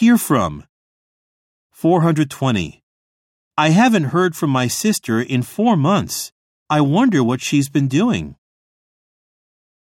Hear from. 420. I haven't heard from my sister in four months. I wonder what she's been doing.